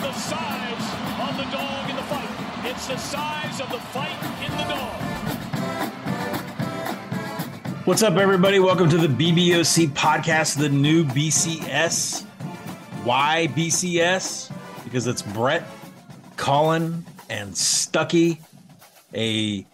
The size of the dog in the fight. It's the size of the fight in the dog. What's up, everybody? Welcome to the BBOC podcast, the new BCS. Why BCS? Because it's Brett, Collin, and Stuckey. A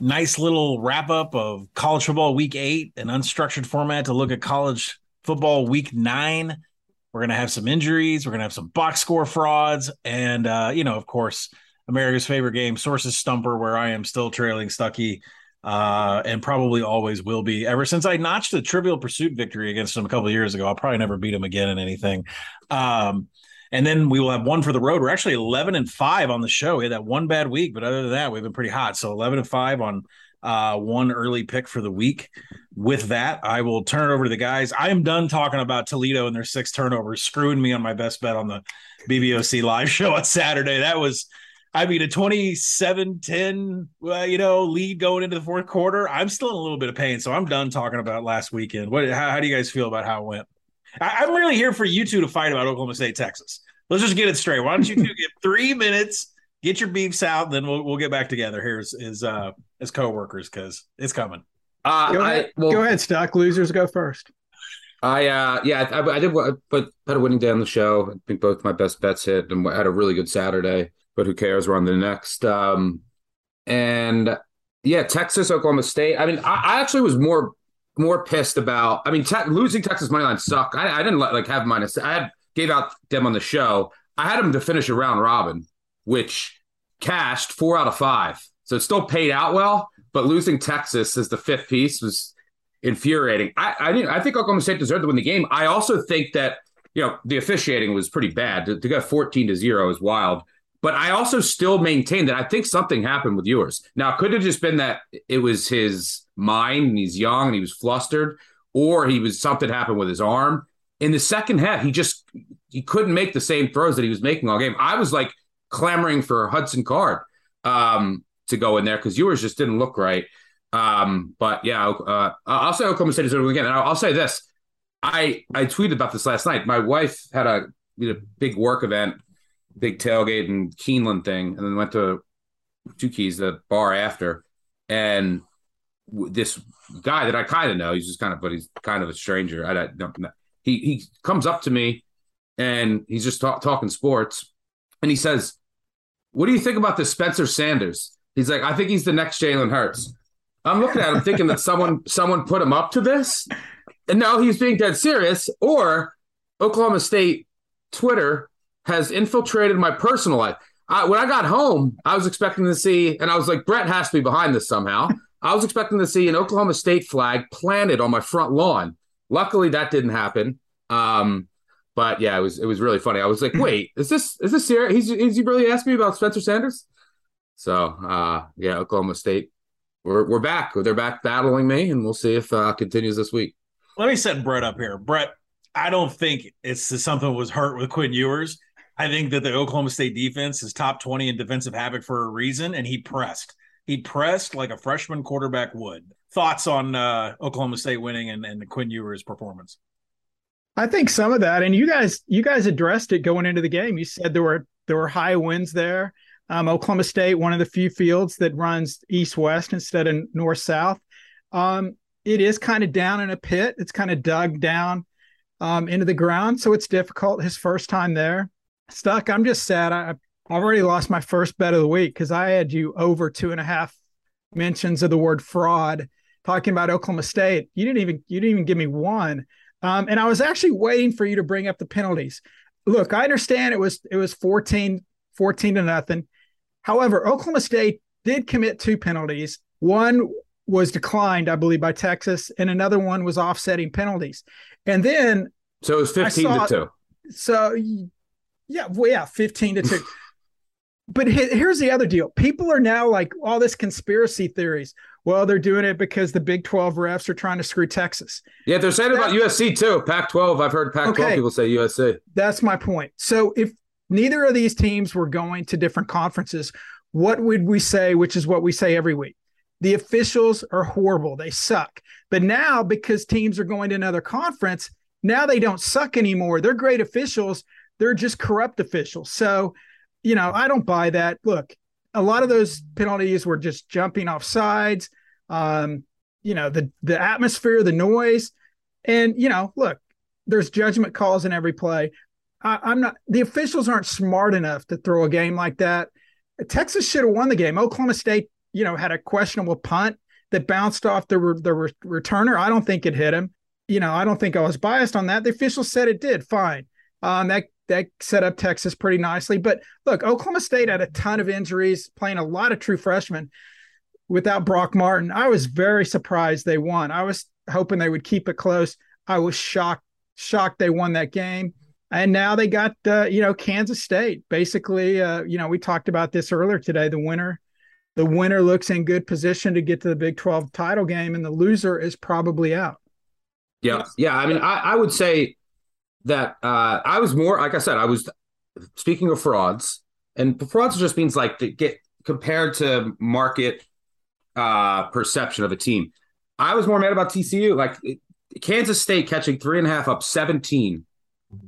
nice little wrap up of college football week eight, an unstructured format to look at college football week nine. We're going to have some injuries. We're going to have some box score frauds. And, uh, you know, of course, America's favorite game, Sources Stumper, where I am still trailing Stuckey uh, and probably always will be. Ever since I notched a Trivial Pursuit victory against him a couple years ago, I'll probably never beat him again in anything. Um, and then we will have one for the road. We're actually 11 and 5 on the show. We had that one bad week, but other than that, we've been pretty hot. So 11 and 5 on uh, one early pick for the week. With that, I will turn it over to the guys. I am done talking about Toledo and their six turnovers, screwing me on my best bet on the BBOC live show on Saturday. That was, I mean, a 27 10, uh, you know, lead going into the fourth quarter. I'm still in a little bit of pain. So I'm done talking about last weekend. What, how, how do you guys feel about how it went? I, I'm really here for you two to fight about Oklahoma State, Texas. Let's just get it straight. Why don't you two get three minutes, get your beefs out, then we'll, we'll get back together here as, as, uh, as co-workers because it's coming. Uh, Go I, ahead, well, go ahead, Stock. Losers go first. I, uh, yeah, I, I did wa- put put a winning day on the show. I think both my best bets hit, and had a really good Saturday. But who cares? We're on the next. Um, and yeah, Texas, Oklahoma State. I mean, I, I actually was more more pissed about. I mean, te- losing Texas money line suck. I, I didn't let, like have minus. I had gave out them on the show. I had them to finish a round robin, which cashed four out of five. So it still paid out well, but losing Texas as the fifth piece was infuriating. I I didn't I think Oklahoma State deserved to win the game. I also think that you know the officiating was pretty bad. To, to go 14 to 0 is wild. But I also still maintain that I think something happened with Ewers. Now, it could have just been that it was his mind and he's young and he was flustered, or he was something happened with his arm. In the second half, he just he couldn't make the same throws that he was making all game. I was like clamoring for Hudson Card um, to go in there because Ewers just didn't look right. Um, but yeah, uh, I'll say Oklahoma State is doing again. And I'll, I'll say this: I I tweeted about this last night. My wife had a you know, big work event, big tailgate and Keeneland thing, and then went to Two Keys, the bar after, and this guy that I kind of know, he's just kind of, but he's kind of a stranger. I don't know. He he comes up to me, and he's just talk, talking sports, and he says, "What do you think about this Spencer Sanders?" He's like, "I think he's the next Jalen Hurts." I'm looking at him thinking that someone someone put him up to this. And now he's being dead serious. Or Oklahoma State Twitter has infiltrated my personal life. I, when I got home, I was expecting to see, and I was like, Brett has to be behind this somehow. I was expecting to see an Oklahoma State flag planted on my front lawn. Luckily, that didn't happen. Um, but yeah, it was it was really funny. I was like, wait, is this is this serious? He's is he really asking me about Spencer Sanders? So uh, yeah, Oklahoma State we're we're back. They're back battling me, and we'll see if uh, continues this week. Let me set Brett up here. Brett, I don't think it's something that was hurt with Quinn Ewers. I think that the Oklahoma State defense is top 20 in defensive havoc for a reason, and he pressed. He pressed like a freshman quarterback would. Thoughts on uh, Oklahoma State winning and, and Quinn Ewers' performance? I think some of that, and you guys, you guys addressed it going into the game. You said there were there were high winds there. Um, Oklahoma State, one of the few fields that runs east west instead of north south. Um, it is kind of down in a pit. It's kind of dug down um, into the ground, so it's difficult. His first time there, stuck. I'm just sad. I, I've already lost my first bet of the week because I had you over two and a half mentions of the word fraud, talking about Oklahoma State. You didn't even you didn't even give me one. Um, and I was actually waiting for you to bring up the penalties. Look, I understand it was it was 14, 14 to nothing. However, Oklahoma State did commit two penalties. One was declined, I believe, by Texas, and another one was offsetting penalties. And then So it was 15 saw- to 2. so yeah, well, yeah, 15 to 2. but here's the other deal. People are now like all this conspiracy theories. Well, they're doing it because the Big 12 refs are trying to screw Texas. Yeah, they're saying about USC too. Pac 12. I've heard Pac 12 Okay. people say USC. That's my point. So if neither of these teams were going to different conferences, what would we say, which is what we say every week? The officials are horrible. They suck. But now, because teams are going to another conference, now they don't suck anymore. They're great officials. They're just corrupt officials. So, you know, I don't buy that. Look, a lot of those penalties were just jumping off sides. Um, you know, the the atmosphere, the noise, and you know, look, there's judgment calls in every play. I, I'm not. The officials aren't smart enough to throw a game like that. Texas should have won the game. Oklahoma State, you know, had a questionable punt that bounced off the re- the re- returner. I don't think it hit him. You know, I don't think I was biased on that. The officials said it did. Fine. Um, that that set up Texas pretty nicely. But look, Oklahoma State had a ton of injuries, playing a lot of true freshmen without Brock Martin. I was very surprised they won. I was hoping they would keep it close. I was shocked shocked they won that game. And now they got uh, you know Kansas State. Basically, uh, you know we talked about this earlier today. The winner, the winner looks in good position to get to the Big Twelve title game, and the loser is probably out. Yeah. Yeah. I mean, I, I would say that uh, I was more, like I said, I was speaking of frauds, and frauds just means like to get compared to market uh, perception of a team. I was more mad about TCU, like Kansas State catching three and a half up 17.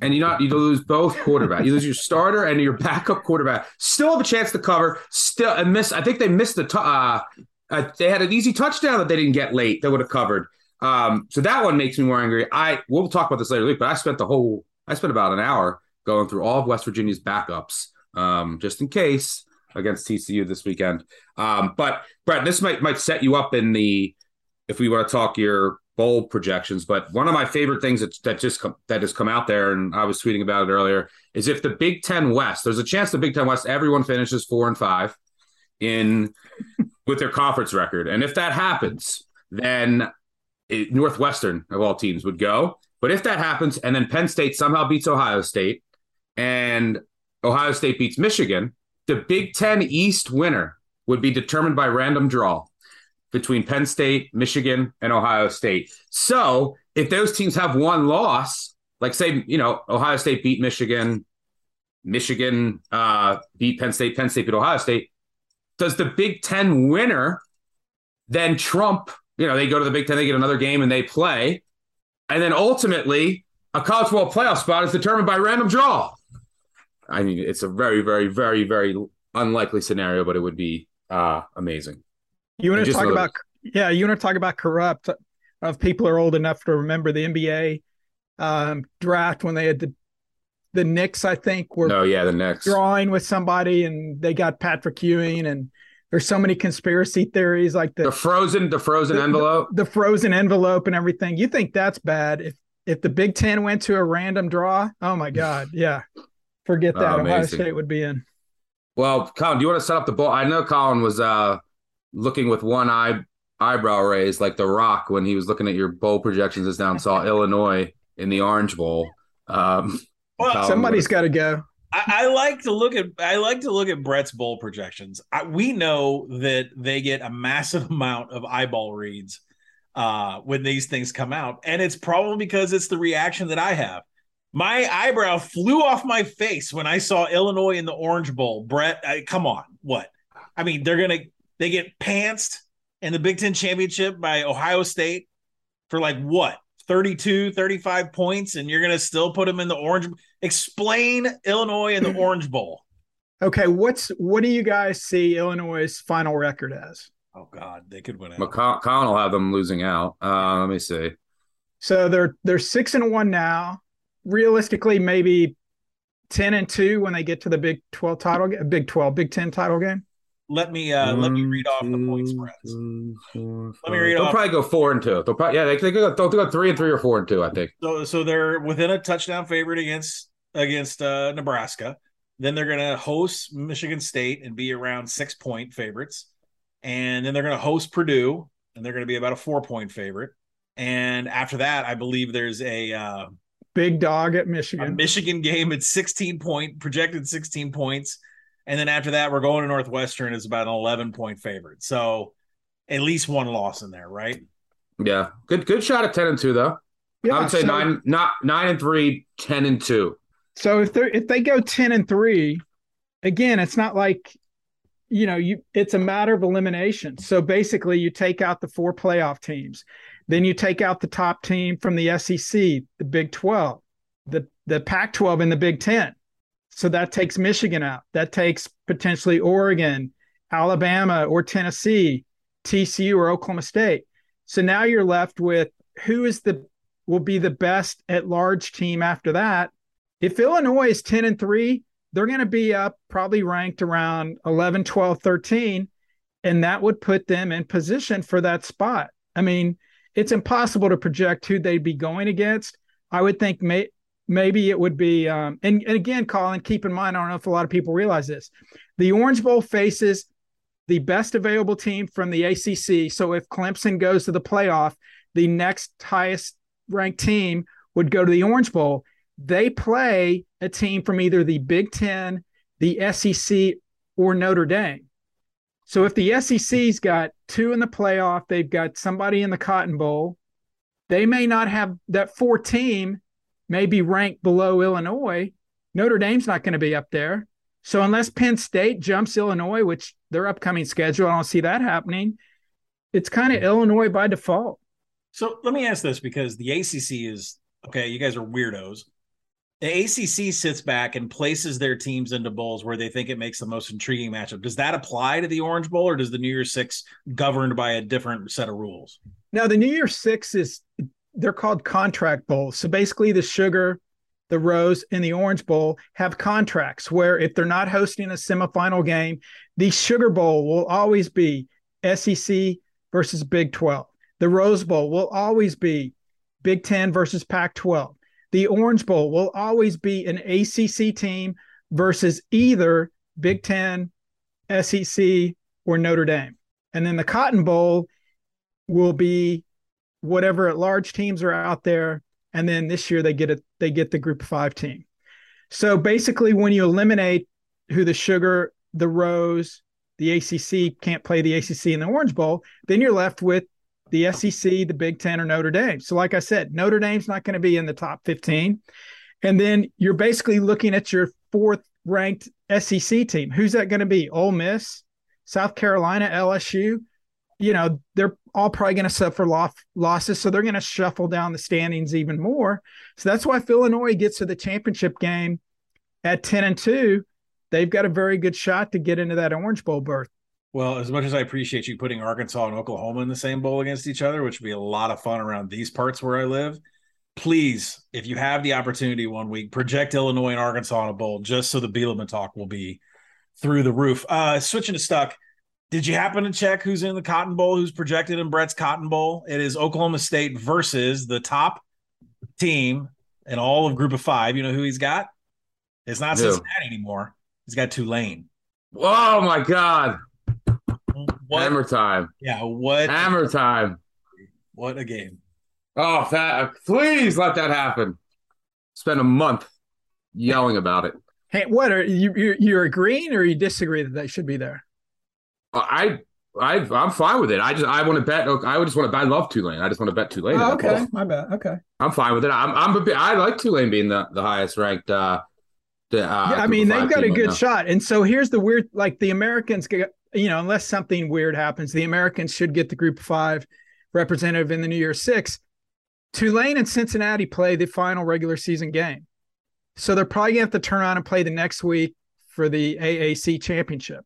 And you not you lose both quarterback. You lose your starter and your backup quarterback. Still have a chance to cover. Still and miss. I think they missed the. T- uh, uh, they had an easy touchdown that they didn't get late. That would have covered. Um, so that one makes me more angry. I we'll talk about this later, Luke, but I spent the whole I spent about an hour going through all of West Virginia's backups, um, just in case against TCU this weekend. Um, but Brett, this might might set you up in the if we want to talk your bowl projections. But one of my favorite things that that just come, that has come out there, and I was tweeting about it earlier, is if the Big Ten West, there's a chance the Big Ten West, everyone finishes four and five in with their conference record, and if that happens, then it, Northwestern of all teams would go. But if that happens, and then Penn State somehow beats Ohio State, and Ohio State beats Michigan, the Big Ten East winner would be determined by random draw between Penn State, Michigan, and Ohio State. So if those teams have one loss, like say, you know, Ohio State beat Michigan, Michigan uh, beat Penn State, Penn State beat Ohio State, does the Big Ten winner then trump, you know, they go to the Big Ten, they get another game and they play. And then ultimately, a college football playoff spot is determined by random draw. I mean, it's a very, very, very, very unlikely scenario, but it would be uh, amazing. You want to talk about yeah, you want to talk about corrupt of people are old enough to remember the NBA um, draft when they had the the Knicks, I think, were No, yeah, the Knicks. drawing with somebody and they got Patrick Ewing and there's so many conspiracy theories like the The frozen, the frozen the- envelope. the frozen envelope and everything. You think that's bad? If if the Big Ten went to a random draw, oh my God, yeah, forget that. Oh, Ohio. State would be in. Well, Collin, do you want to set up the ball? I know Collin was uh looking with one eye eyebrow raised like the rock when he was looking at your bowl projections as down saw Illinois in the Orange Bowl. Um Well, Collin Somebody's was- got to go. I, I like to look at I like to look at Brett's bowl projections. I, we know that they get a massive amount of eyeball reads uh, when these things come out, and it's probably because it's the reaction that I have. My eyebrow flew off my face when I saw Illinois in the Orange Bowl. Brett, I, come on, what? I mean, they're gonna they get pantsed in the Big Ten championship by Ohio State for like what 32 35 points and you're going to still put them in the orange explain illinois in the orange bowl Okay, what's what do you guys see Illinois' final record as? Oh God, they could win it. McCon- Collin will have them losing out. Uh, let me see. So they're they're six and one now. Realistically, maybe ten and two when they get to the Big Twelve title, Big Twelve, Big Ten title game. Let me uh, let me read off the point spreads. Let me read They'll off. probably go four and two. They'll probably yeah they they go they'll go three and three or four and two. I think. So so they're within a touchdown favorite against against uh, Nebraska. Then they're going to host Michigan State and be around six point favorites, and then they're going to host Purdue and they're going to be about a four point favorite. And after that, I believe there's a uh, Big dog at a Michigan. Michigan game at 16 point projected 16 points, and then after that, we're going to Northwestern is about an 11 point favorite. So at least one loss in there, right? Yeah, good good shot at ten and two though. Yeah, I would say so- nine not nine and three, 10 and two. So if they if they go ten and three, again, it's not like you know you it's a matter of elimination. So basically, you take out the four playoff teams, then you take out the top team from the SEC, the Big Twelve, the the Pac twelve, and the Big Ten. So that takes Michigan out. That takes potentially Oregon, Alabama, or Tennessee, TCU, or Oklahoma State. So now you're left with who is the will be the best at large team after that if Illinois is 10 and 3, they're going to be up probably ranked around 11, 12, 13 and that would put them in position for that spot. I mean, it's impossible to project who they'd be going against. I would think may, maybe it would be um, and, and again, Collin, keep in mind I don't know if a lot of people realize this. The Orange Bowl faces the best available team from the ACC. So if Clemson goes to the playoff, the next highest ranked team would go to the Orange Bowl they play a team from either the Big Ten, the SEC, or Notre Dame. So if the SEC's got two in the playoff, they've got somebody in the Cotton Bowl, they may not have that four team may be ranked below Illinois. Notre Dame's not going to be up there. So unless Penn State jumps Illinois, which their upcoming schedule, I don't see that happening. It's kind of Illinois by default. So let me ask this because the ACC is okay. You guys are weirdos. The ACC sits back and places their teams into bowls where they think it makes the most intriguing matchup. Does that apply to the Orange Bowl, or does the New Year Six governed by a different set of rules? Now the New Year Six is they're called contract bowls. So basically, the Sugar, the Rose, and the Orange Bowl have contracts where if they're not hosting a semifinal game, the Sugar Bowl will always be SEC versus Big Twelve. The Rose Bowl will always be Big Ten versus Pac twelve. The Orange Bowl will always be an ACC team versus either Big Ten, SEC, or Notre Dame. And then the Cotton Bowl will be whatever at large teams are out there. And then this year they get it, they get the group five team. So basically, when you eliminate who the sugar, the rose, the ACC can't play the ACC in the Orange Bowl, then you're left with the SEC, the Big Ten, or Notre Dame. So, like I said, Notre Dame's not going to be in the top 15. And then you're basically looking at your fourth ranked SEC team. Who's that going to be? Ole Miss, South Carolina, LSU. You know, they're all probably going to suffer loss, losses. So they're going to shuffle down the standings even more. So that's why if Illinois gets to the championship game at 10 and 2, they've got a very good shot to get into that Orange Bowl berth. Well, as much as I appreciate you putting Arkansas and Oklahoma in the same bowl against each other, which would be a lot of fun around these parts where I live, please, if you have the opportunity one week, project Illinois and Arkansas in a bowl just so the Bielema talk will be through the roof. Uh, switching to Stuck, did you happen to check who's in the Cotton Bowl, who's projected in Brett's Cotton Bowl? It is Oklahoma State versus the top team in all of Group of Five. You know who he's got? It's not Who? Cincinnati anymore. He's got Tulane. Oh my God! What? Hammer time! Yeah, what? Hammer time! What a game! Oh, that, please let that happen. Spend a month yelling about it. Hey, what are you? You're, you're agreeing or you disagree that they should be there? I, I, I'm fine with it. I just, I want to bet. I would just want to. I love Tulane. I just want to bet Tulane. Oh, okay, my bad. Okay. I'm fine with it. I'm, I'm a bit. I like Tulane being the, the highest ranked. Uh, the, uh, yeah, I mean, they've got a right good shot. And so here's the weird like the Americans get, you know, unless something weird happens, the Americans should get the group five representative in the New Year Six. Tulane and Cincinnati play the final regular season game. So they're probably going to have to turn on and play the next week for the AAC championship.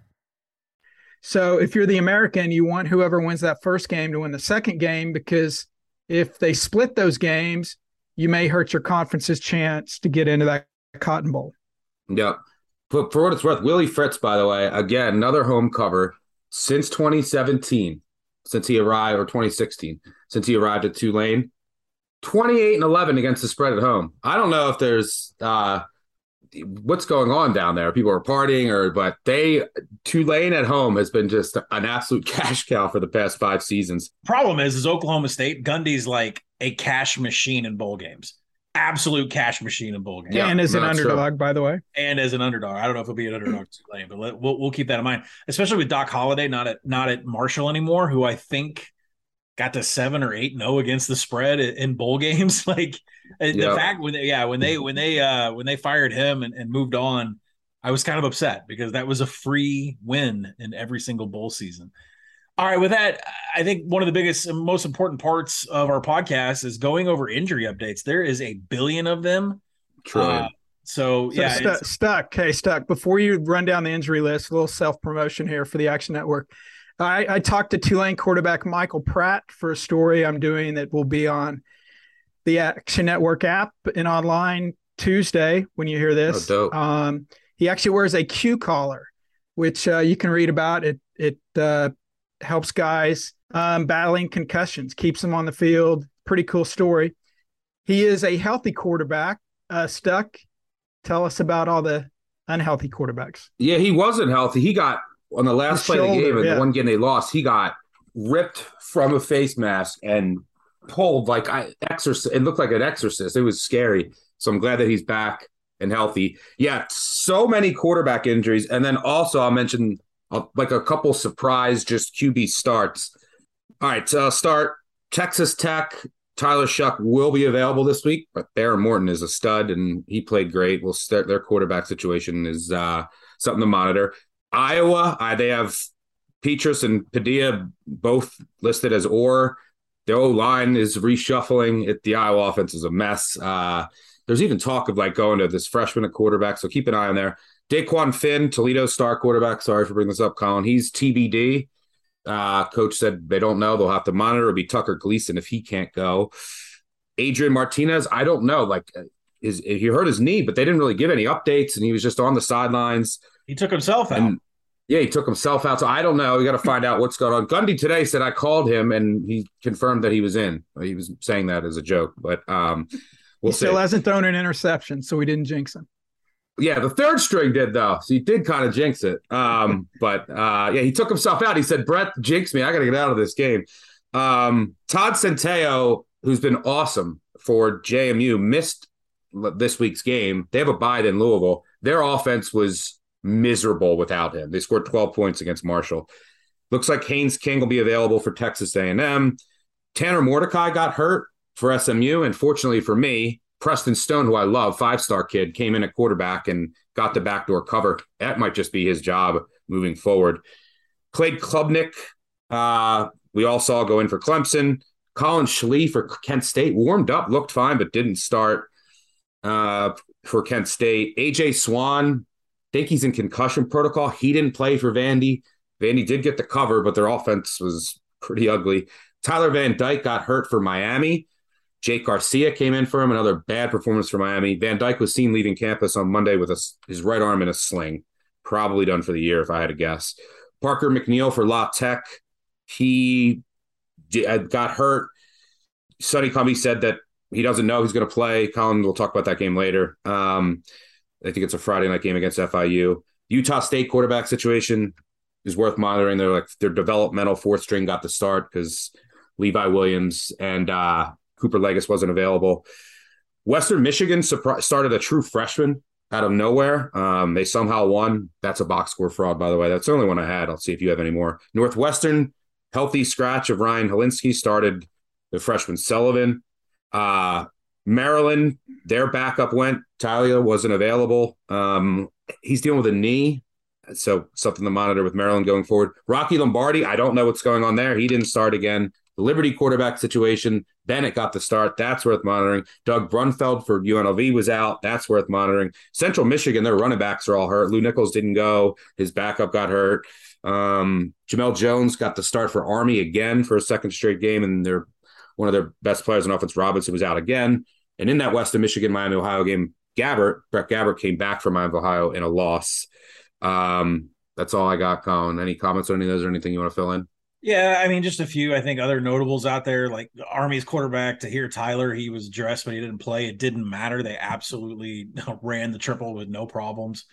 So if you're the American, you want whoever wins that first game to win the second game because if they split those games, you may hurt your conference's chance to get into that Cotton Bowl. Yeah. For, for what it's worth, Willie Fritz, by the way, again, another home cover since 2017, since he arrived, or 2016, since he arrived at Tulane. 28 and 11 against the spread at home. I don't know if there's uh what's going on down there. People are partying or but they Tulane at home has been just an absolute cash cow for the past 5 seasons. Problem is is Oklahoma State Gundy's like a cash machine in bowl games. Absolute cash machine in bowl games. Yeah, and as an no, underdog, by the way. And as an underdog. I don't know if it'll be an underdog to Tulane, but let, we'll we'll keep that in mind, especially with Doc Holliday not at not at Marshall anymore, who I think got to seven or eight no against the spread in bowl games. like the fact when they, yeah when they when they uh when they fired him and, and moved on, I was kind of upset because that was a free win in every single bowl season. All right, with that, I think one of the biggest and most important parts of our podcast is going over injury updates. There is a billion of them. Trillion. Uh, so, So yeah, stu- stuck. Okay, stuck. Before you run down the injury list, a little self promotion here for the Action Network. I, I talked to Tulane quarterback Michael Pratt for a story I'm doing that will be on the Action Network app and online Tuesday when you hear this. Oh. Um, he actually wears a Q collar, which uh, you can read about. It it uh, helps guys um, battling concussions, keeps them on the field. Pretty cool story. He is a healthy quarterback. Uh, stuck. Tell us about all the unhealthy quarterbacks. Yeah, he wasn't healthy. He got on the last His play of the shoulder, game and yeah. the one game they lost, he got ripped from a face mask and pulled like I exorcist. It looked like an exorcist. It was scary. So I'm glad that he's back and healthy. Yeah, so many quarterback injuries, and then also I'll mention uh, like a couple surprise just QB starts. All right, uh, start Texas Tech. Tyler Shough will be available this week, but Behren Morton is a stud and he played great. We'll start their quarterback situation is uh, something to monitor. Iowa, uh, they have Petras and Padilla both listed as or. The O line is reshuffling. It the Iowa offense is a mess. Uh, there's even talk of like going to this freshman at quarterback, so keep an eye on there. Dequan Finn, Toledo star quarterback. Sorry for bringing this up, Collin. He's TBD. Uh, coach said they don't know. They'll have to monitor. It'll be Tucker Gleason if he can't go. Adrian Martinez, I don't know. Like his, he hurt his knee, but they didn't really give any updates, and he was just on the sidelines. He took himself out. And yeah, he took himself out. So I don't know. We got to find out what's going on. Gundy today said I called him and he confirmed that he was in. He was saying that as a joke, but um, we'll he see. still hasn't thrown an interception, so we didn't jinx him. Yeah, the third string did though, so he did kind of jinx it. Um, but uh, yeah, he took himself out. He said, "Brett jinxed me. I got to get out of this game." Um, Todd Centeio, who's been awesome for JMU, missed this week's game. They have a bye in Louisville. Their offense was miserable without him. They scored 12 points against Marshall. Looks like Haynes King will be available for Texas A&M. Tanner Mordecai got hurt for SMU, and fortunately for me, Preston Stone, who I love, five star kid, came in at quarterback and got the backdoor cover. That might just be his job moving forward. Cade Klubnik, uh, we all saw go in for Clemson. Collin Schlee for Kent State warmed up, looked fine, but didn't start uh, for Kent State. AJ Swann, think he's in concussion protocol. He didn't play for Vandy. Vandy did get the cover, but their offense was pretty ugly. Tyler Van Dyke got hurt for Miami. Jake Garcia came in for him. Another bad performance for Miami. Van Dyke was seen leaving campus on Monday with a, his right arm in a sling. Probably done for the year, if I had to guess. Parker McNeill for La Tech. He uh, got hurt. Sonny Cumbie said that he doesn't know who's going to play. Collin, we'll talk about that game later. Um, I think it's a Friday night game against FIU. Utah State quarterback situation is worth monitoring. They're like their developmental fourth string got the start because Levi Williams and uh, Cooper Legas wasn't available. Western Michigan surpri- started a true freshman out of nowhere. Um, they somehow won. That's a box score fraud, by the way. That's the only one I had. I'll see if you have any more. Northwestern, healthy scratch of Ryan Hilinski started the freshman Sullivan. Uh, Maryland, their backup went. Taulia wasn't available. Um, he's dealing with a knee. So something to monitor with Maryland going forward. Rocky Lombardi, I don't know what's going on there. He didn't start again. The Liberty quarterback situation, Bennett got the start. That's worth monitoring. Doug Brumfield for UNLV was out. That's worth monitoring. Central Michigan, their running backs are all hurt. Lew Nichols didn't go. His backup got hurt. Um, Jemel Jones got the start for Army again for a second straight game, and their one of their best players on offense, Robinson, was out again. And in that Western Michigan Miami Ohio game, Gabbert, Brett Gabbert came back from Miami Ohio in a loss. Um, that's all I got, Collin. Any comments on any of those or anything you want to fill in? Yeah, I mean, just a few. I think other notables out there, like the Army's quarterback Tyhier Tyler, he was dressed, but he didn't play. It didn't matter. They absolutely ran the triple with no problems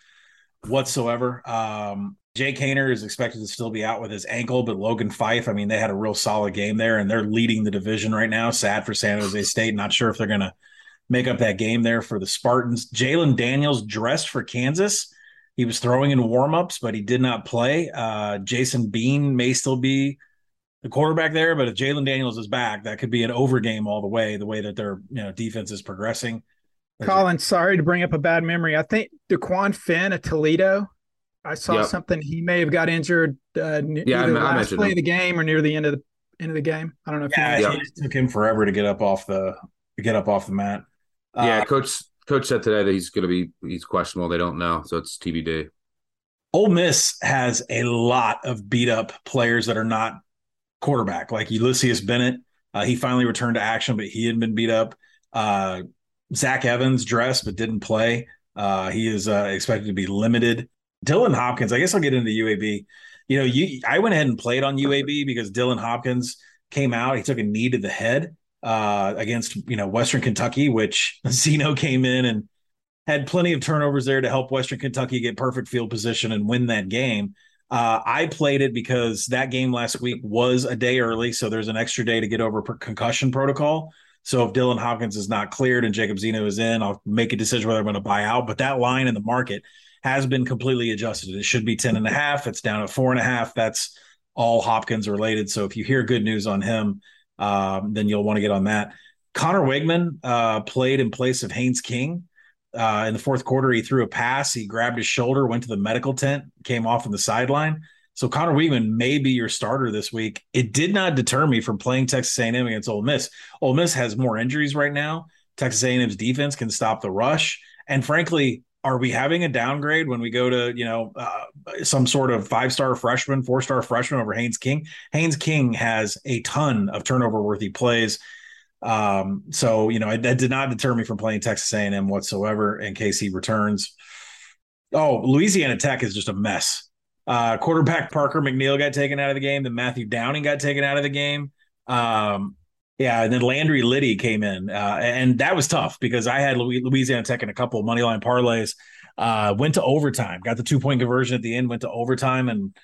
whatsoever. Um, Jake Haener is expected to still be out with his ankle, but Logan Fife, I mean, they had a real solid game there, and they're leading the division right now. Sad for San Jose State. Not sure if they're going to make up that game there for the Spartans. Jalen Daniels dressed for Kansas. He was throwing in warmups, but he did not play. Uh, Jason Bean may still be the quarterback there, but if Jalen Daniels is back, that could be an over game all the way. The way that their you know defense is progressing. Collin, sorry to bring up a bad memory. I think Dequan Finn at Toledo. I saw Yep. something. He may have got injured. Uh, n- Yeah, I either me- I last mentioned play him. of the game or near the end of the end of the game. I don't know if you Yeah, guys Yeah. it took him forever to get up off the to get up off the mat. Uh, yeah, coach coach said today that he's going to be he's questionable. They don't know, so it's TBD. Ole Miss has a lot of beat up players that are not quarterback, like Ulysses Bentley. Uh, he finally returned to action, but he had been beat up. Uh, Zach Evans dressed but didn't play. Uh, he is uh, expected to be limited. Dylan Hopkins, I guess I'll get into UAB. You know, you I went ahead and played on UAB because Dylan Hopkins came out. He took a knee to the head uh, against you know Western Kentucky, which Zeno came in and had plenty of turnovers there to help Western Kentucky get perfect field position and win that game. Uh, I played it because that game last week was a day early, so there's an extra day to get over concussion protocol. So if Dylan Hopkins is not cleared and Jacob Zeno is in, I'll make a decision whether I'm going to buy out. But that line in the market has been completely adjusted. It should be 10 and a half. It's down at four and a half. That's all Hopkins related. So if you hear good news on him, um, then you'll want to get on that. Conner Weigman uh, played in place of Haynes King. Uh, in the fourth quarter, he threw a pass. He grabbed his shoulder, went to the medical tent, came off on the sideline. So Conner Weigman may be your starter this week. It did not deter me from playing Texas A&M against Ole Miss. Ole Miss has more injuries right now. Texas A&M's defense can stop the rush, and frankly, are we having a downgrade when we go to you know uh, some sort of five star freshman, four star freshman over Haynes King? Haynes King has a ton of turnover worthy plays. Um, so you know that did not deter me from playing Texas A&M whatsoever. In case he returns. Oh, Louisiana Tech is just a mess. Uh, quarterback Parker McNeill got taken out of the game. Then Matthew Downing got taken out of the game. Um, yeah, and then Landry Lyddy came in, uh, and that was tough because I had Louisiana Tech in a couple of money line parlays. Uh, went to overtime, got the two point conversion at the end, went to overtime, and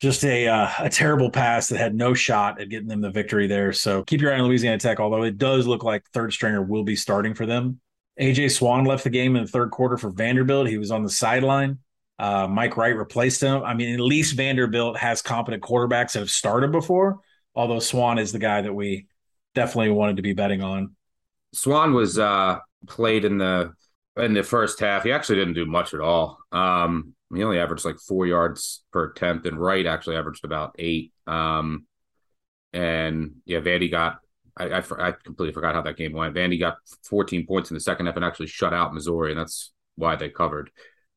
just a uh, a terrible pass that had no shot at getting them the victory there. So keep your eye on Louisiana Tech, although it does look like third stringer will be starting for them. AJ Swann left the game in the third quarter for Vanderbilt. He was on the sideline. Uh, Mike Wright replaced him. I mean, at least Vanderbilt has competent quarterbacks that have started before, although Swann is the guy that we definitely wanted to be betting on. Swann was uh played in the in the first half. He actually didn't do much at all. Um, he only averaged like four yards per attempt, and Wright actually averaged about eight. Um, and yeah, Vandy got. I, I, I completely forgot how that game went. Vandy got 14 points in the second half and actually shut out Missouri, and that's why they covered.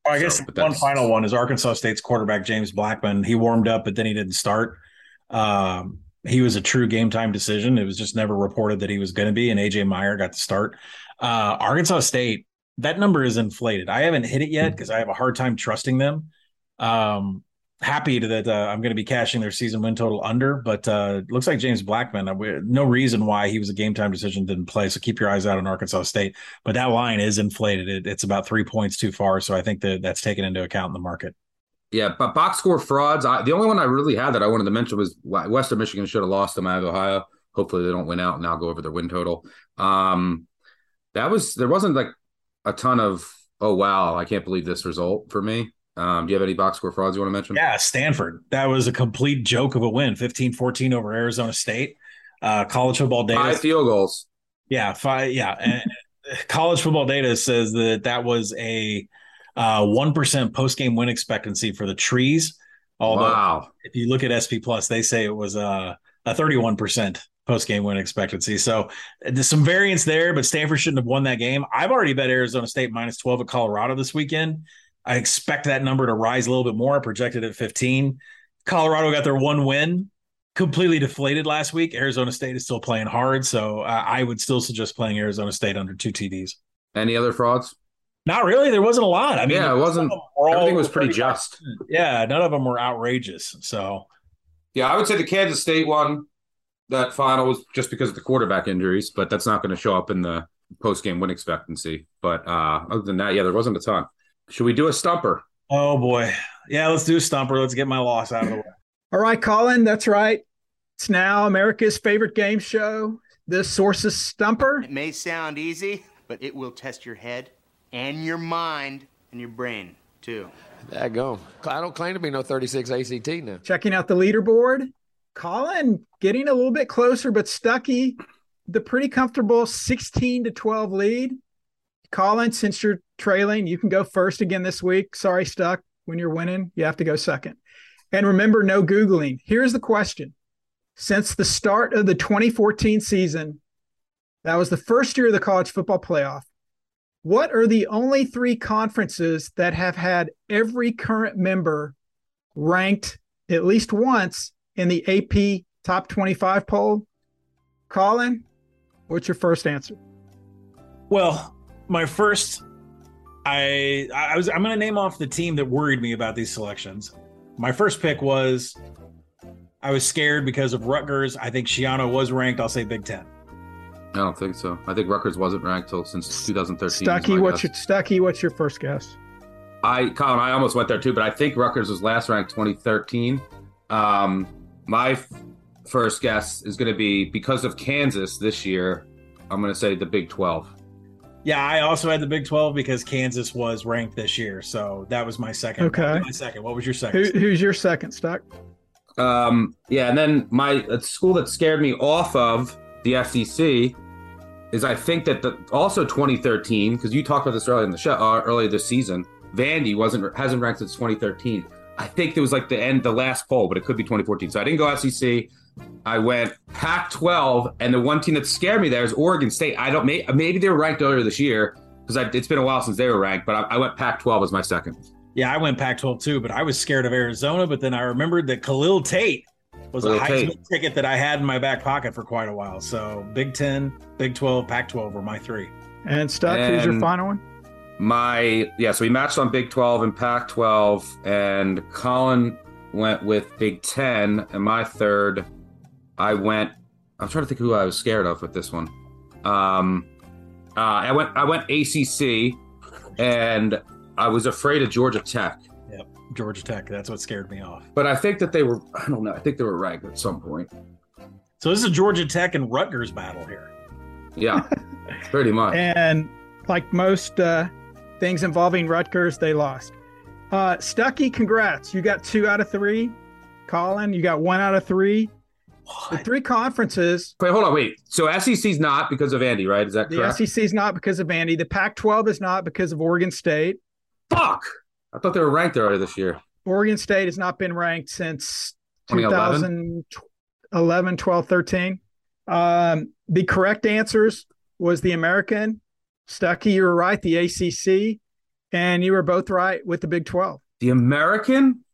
I guess So, one final one is Arkansas State's quarterback James Blackman. He warmed up, but then he didn't start. Um, he was a true game time decision. It was just never reported that he was going to be, and AJ Mayer got to start. Uh, Arkansas State, that number is inflated. I haven't hit it yet because I have a hard time trusting them. Um, happy to that uh, I'm going to be cashing their season win total under, but uh, looks like James Blackman. uh, No reason why he was a game time decision didn't play. So keep your eyes out on Arkansas State. But that line is inflated. It, it's about three points too far. So I think that that's taken into account in the market. Yeah, but box score frauds. I, the only one I really had that I wanted to mention was Western Michigan should have lost to Miami, Ohio. Hopefully they don't win out and I'll go over their win total. Um, that was there wasn't like a ton of oh wow, I can't believe this result for me. Um, do you have any box score frauds you want to mention? Yeah, Stanford. That was a complete joke of a win 15 14 over Arizona State. Uh, college football data. Five field goals. Yeah, five. Yeah. And college football data says that that was a uh, 1% post game win expectancy for the trees. Although, wow. if you look at SP Plus, they say it was a, a 31% post game win expectancy. So there's some variance there, but Stanford shouldn't have won that game. I've already bet Arizona State minus 12 at Colorado this weekend. I expect that number to rise a little bit more. I projected at 15. Colorado got their one win, completely deflated last week. Arizona State is still playing hard, so uh, I would still suggest playing Arizona State under two TDs. Any other frauds? Not really. There wasn't a lot. I mean, yeah, it wasn't. Everything was pretty just. Yeah, none of them were outrageous. So, yeah, I would say the Kansas State one, that final was just because of the quarterback injuries, but that's not going to show up in the post game win expectancy. But uh, other than that, yeah, there wasn't a ton. Should we do a stumper? Oh boy. Yeah, let's do a stumper. Let's get my loss out of the way. All right, Colin, that's right. It's now America's favorite game show, the Sources Stumper. It may sound easy, but it will test your head and your mind and your brain too. That go. I don't claim to be no 36 ACT now. Checking out the leaderboard. Collin getting a little bit closer, but Stuckey, the pretty comfortable 16 to 12 lead. Collin, since you're trailing, you can go first again this week. Sorry, Stuck. When you're winning, you have to go second. And remember, no Googling. Here's the question Since the start of the 2014 season, that was the first year of the college football playoff. What are the only three conferences that have had every current member ranked at least once in the AP top 25 poll? Collin, what's your first answer? Well, my first I I was I'm going to name off the team that worried me about these selections. My first pick was I was scared because of Rutgers. I think Schiano was ranked. I'll say Big Ten. I don't think so. I think Rutgers wasn't ranked till since 2013. Stuckey, what's your Stuckey? What's your first guess? I Collin, I almost went there too, but I think Rutgers was last ranked 2013. Um, my f- first guess is going to be because of Kansas this year. I'm going to say the Big 12. Yeah, I also had the Big 12 because Kansas was ranked this year. So that was my second. Okay. My second. What was your second? Who, who's your second, Stuck? Um, yeah, and then my a school that scared me off of the SEC is I think that the also 2013 because you talked about this earlier in the show uh, earlier this season. Vandy wasn't hasn't ranked since 2013. I think it was like the end the last poll, but it could be 2014. So I didn't go SEC. I went Pac-12, and the one team that scared me there is Oregon State. I don't may, maybe they were ranked earlier this year because it's been a while since they were ranked, but I, I went Pac-12 as my second. Yeah, I went Pac-12 too, but I was scared of Arizona. But then I remembered that Khalil Tate was Khalil a Heisman Tate. ticket that I had in my back pocket for quite a while. So Big Ten, Big 12, Pac-12 were my three. And Stuck, who's your final one? My yeah, so we matched on Big 12 and Pac 12, and Collin went with Big 10, and my third, I went. I'm trying to think who I was scared of with this one. Um, uh, I went I went ACC, and I was afraid of Georgia Tech, Yep, Georgia Tech. That's what scared me off. but I think that they were. I don't know. I think they were ranked at some point. So this is a Georgia Tech and Rutgers battle here. Yeah, pretty much. And like most uh, things involving Rutgers, they lost. Uh, Stuckey, congrats. You got two out of three. Collin, you got one out of three. The three conferences, Wait, hold on. Wait. So SEC's not because of Vandy, right? Is that correct? SEC is not because of Vandy. The Pac 12 is not because of Oregon State. Fuck! I thought they were ranked earlier this year. Oregon State has not been ranked since 2011? 2011, 12, 13. Um, the correct answers was the American. Stuckey, you were right. The ACC. And you were both right with the Big 12. The American?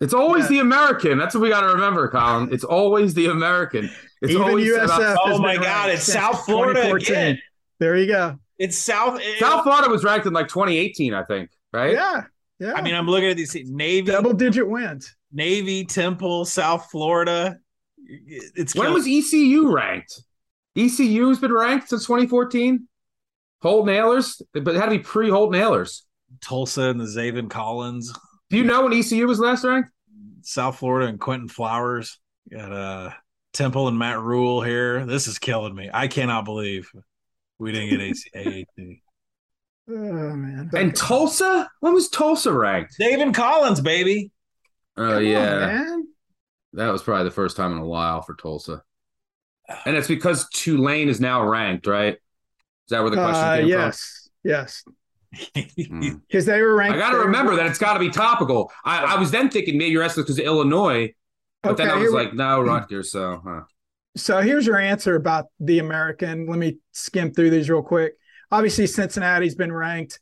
It's always Yeah. the American. That's what we got to remember, Collin. It's always the American. It's Even always USF. about- Oh has my God, it's South Florida 2014. again. There you go. It's South. South Florida was ranked in like 2018, I think, right? Yeah. Yeah. I mean, I'm looking at these Navy, double digit wins. Navy, Temple, South Florida. It's When killing- was ECU ranked? ECU has been ranked since 2014. Holton Ahlers, but it had to be pre Holton Ahlers. Tulsa and the Zaven Collins, Do you know when ECU was last ranked? South Florida and Quinton Flowers. Got uh, Temple and Matt Rhule here. This is killing me. I cannot believe we didn't get AC- AAC. Oh man. And Tulsa? When was Tulsa ranked? David Collins, baby. Oh Come on, yeah, man. that was probably the first time in a while for Tulsa. And it's because Tulane is now ranked, right? Is that where the question Uh, came yes, yes, from? Hmm. because they were ranked. I got to third. remember that it's got to be topical. I, I was then thinking maybe you're asking because of Illinois, but then I was here we- like, no, Rutgers. So, huh. So here's your answer about the American. Let me skim through these real quick. Obviously, Cincinnati's been ranked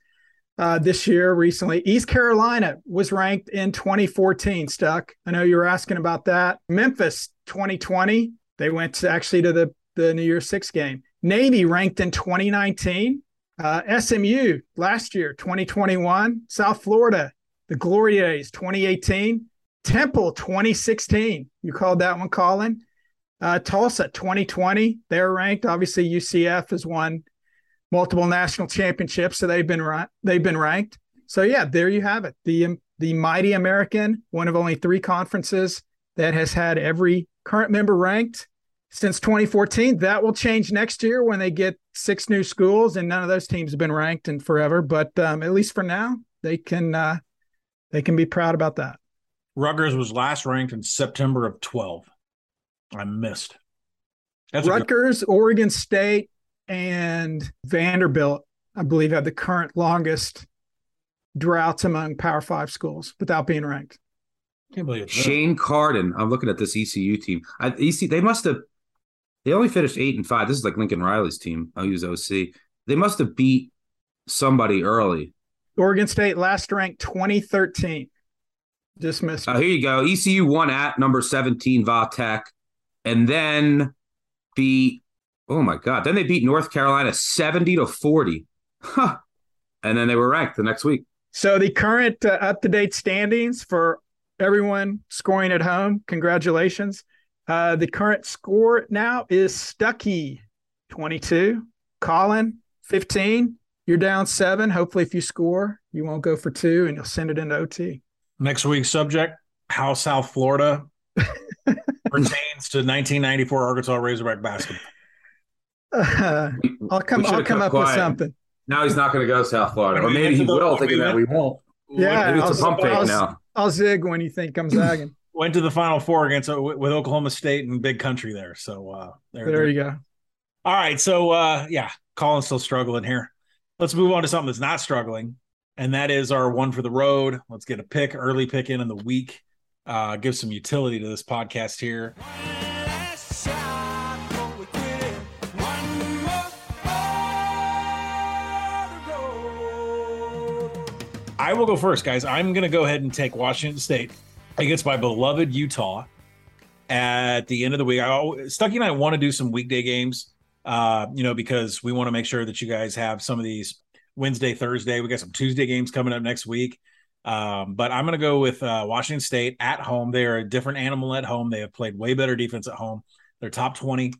uh, this year recently. East Carolina was ranked in 2014. Stuck. I know you were asking about that. Memphis 2020. They went to, actually to the the New Year's Six game. Navy ranked in 2019. Uh, SMU last year 2021. South Florida the Glory Days 2018. Temple 2016. You called that one, Collin. Uh, Tulsa 2020, they're ranked. Obviously, UCF is won multiple national championships, so they've been ra- they've been ranked. So yeah, there you have it. The the mighty American, one of only three conferences that has had every current member ranked since 2014. That will change next year when they get six new schools, and none of those teams have been ranked in forever. But um, at least for now, they can uh, they can be proud about that. Rutgers was last ranked in September of 12. I missed. That's Rutgers, Oregon State, and Vanderbilt, I believe, have the current longest droughts among Power Five schools without being ranked. can't believe it's Shane Carden. I'm looking at this ECU team. I, EC, they must have. They only finished eight and five. This is like Lincoln Riley's team. I'll use OC. They must have beat somebody early. Oregon State last ranked 2013. Dismissed. Uh, here you go. ECU won at number 17 Va Tech, and then beat. Oh my God! Then they beat North Carolina 70 to 40. Huh. And then they were ranked the next week. So the current uh, up to date standings for everyone scoring at home. Congratulations. Uh, the current score now is Stuckey 22, Collin 15. You're down seven. Hopefully, if you score, you won't go for two and you'll send it into OT. Next week's subject: how South Florida pertains to 1994 Arkansas Razorback basketball. Uh, I'll come. I'll come kept up with something. Now he's not going to go to South Florida, or maybe he went to the- will, thinking that we won't. Yeah, maybe it's I'll- a pump fake now. I'll zig when you think I'm zagging. Went to the Final Four against uh, with Oklahoma State and Big Country there. So uh, there, there you go. All right, so uh, yeah, Collin's still struggling here. Let's move on to something that's not struggling, and that is our one for the road. Let's get a pick, early pick in in the week. Uh, give some utility to this podcast here. I will go first, guys. I'm going to go ahead and take Washington State against my beloved Utah at the end of the week. I, al- Stuckey and I want to do some weekday games, uh, you know, because we want to make sure that you guys have some of these Wednesday, Thursday. We got some Tuesday games coming up next week. Um, but I'm going to go with uh, Washington State at home. They are a different animal at home. They have played way better defense at home. They're top 20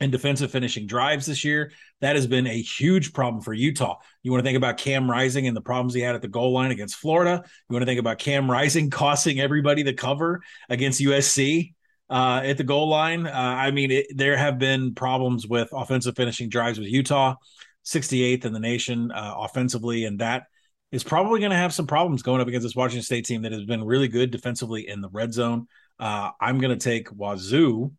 in defensive finishing drives this year. That has been a huge problem for Utah. You want to think about Cam Rising and the problems he had at the goal line against Florida. You want to think about Cam Rising costing everybody the cover against USC uh, at the goal line. Uh, I mean, it, there have been problems with offensive finishing drives with Utah, 68th in the nation uh, offensively, and that is probably going to have some problems going up against this Washington State team that has been really good defensively in the red zone. Uh, I'm going to take Wazzu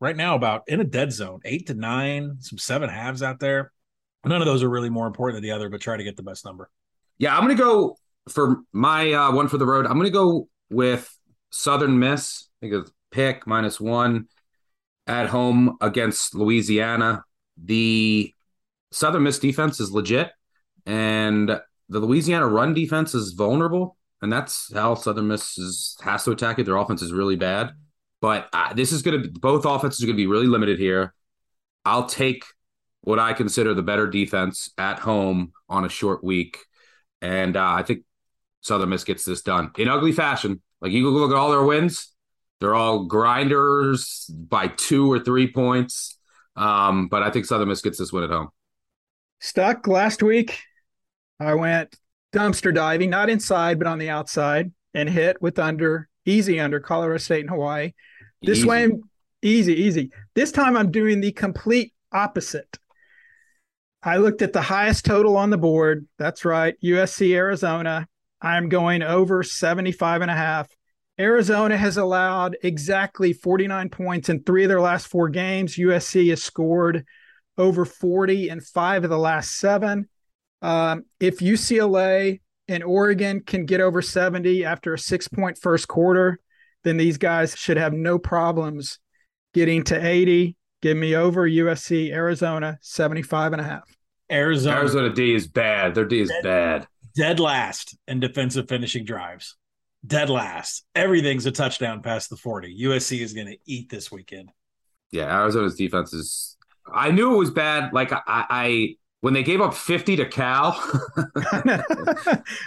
right now about in a dead zone, eight to nine, some seven halves out there. None of those are really more important than the other, but try to get the best number. Yeah, I'm going to go for my uh, one for the road. I'm going to go with Southern Miss. I think it's pick minus one at home against Louisiana. The Southern Miss defense is legit, and the Louisiana run defense is vulnerable, and that's how Southern Miss is, has to attack it. Their offense is really bad, but uh, this is going to be both offenses are going to be really limited here. I'll take what I consider the better defense at home on a short week, and uh, I think Southern Miss gets this done in ugly fashion. Like you look at all their wins, they're all grinders by two or three points. Um, but I think Southern Miss gets this win at home. Stuck last week. I went dumpster diving, not inside, but on the outside, and hit with under, easy under Colorado State and Hawaii. This Easy. way, easy, easy. This time I'm doing the complete opposite. I looked at the highest total on the board. That's right. USC Arizona. I'm going over 75 and a half. Arizona has allowed exactly 49 points in three of their last four games. USC has scored over 40 in five of the last seven. Um, if UCLA and Oregon can get over 70 after a six point first quarter, then these guys should have no problems getting to 80. Give me over USC, Arizona, 75 and a half. Arizona, Arizona D is bad. Their D is Dead- bad. dead last in defensive finishing drives. Dead last. Everything's a touchdown past the 40. USC is going to eat this weekend. Yeah, Arizona's defense is. I knew it was bad. Like I, I when they gave up fifty to Cal, I know.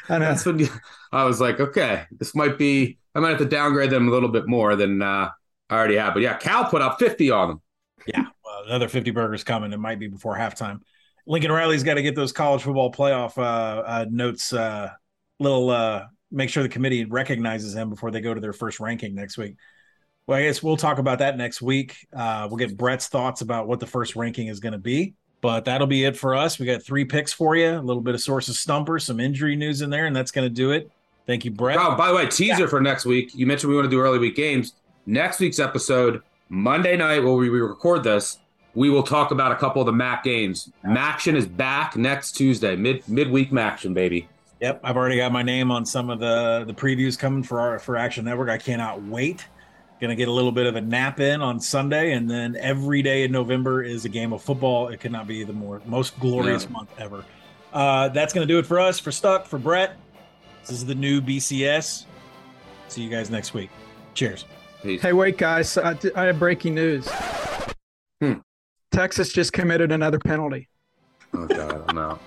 that's when I was like, okay, this might be. I might have to downgrade them a little bit more than uh, I already have. But yeah, Cal put up fifty on them. Yeah. Well, another 50 burgers coming. It might be before halftime. Lincoln Riley's got to get those college football playoff uh, uh, notes. Uh, little uh, make sure the committee recognizes him before they go to their first ranking next week. Well, I guess we'll talk about that next week. Uh, we'll get Brett's thoughts about what the first ranking is going to be. But that'll be it for us. We got three picks for you, a little bit of sources stumper, some injury news in there, and that's going to do it. Thank you, Brett. Oh, by the way, teaser for next week. You mentioned we want to do early week games. Next week's episode, Monday night, where we we record this, we will talk about a couple of the MAC games. Maction is back next Tuesday, mid midweek Maction, baby. Yep, I've already got my name on some of the the previews coming for our for Action Network. I cannot wait. Gonna get a little bit of a nap in on Sunday, and then every day in November is a game of football. It cannot be the more most glorious Yeah. month ever. Uh, that's gonna do it for us. For Stuck, for Brett. This is the new BCS. See you guys next week. Cheers. Peace. Hey, wait, guys. I, I have breaking news. Hmm. Texas just committed another penalty. Oh God, I'm out.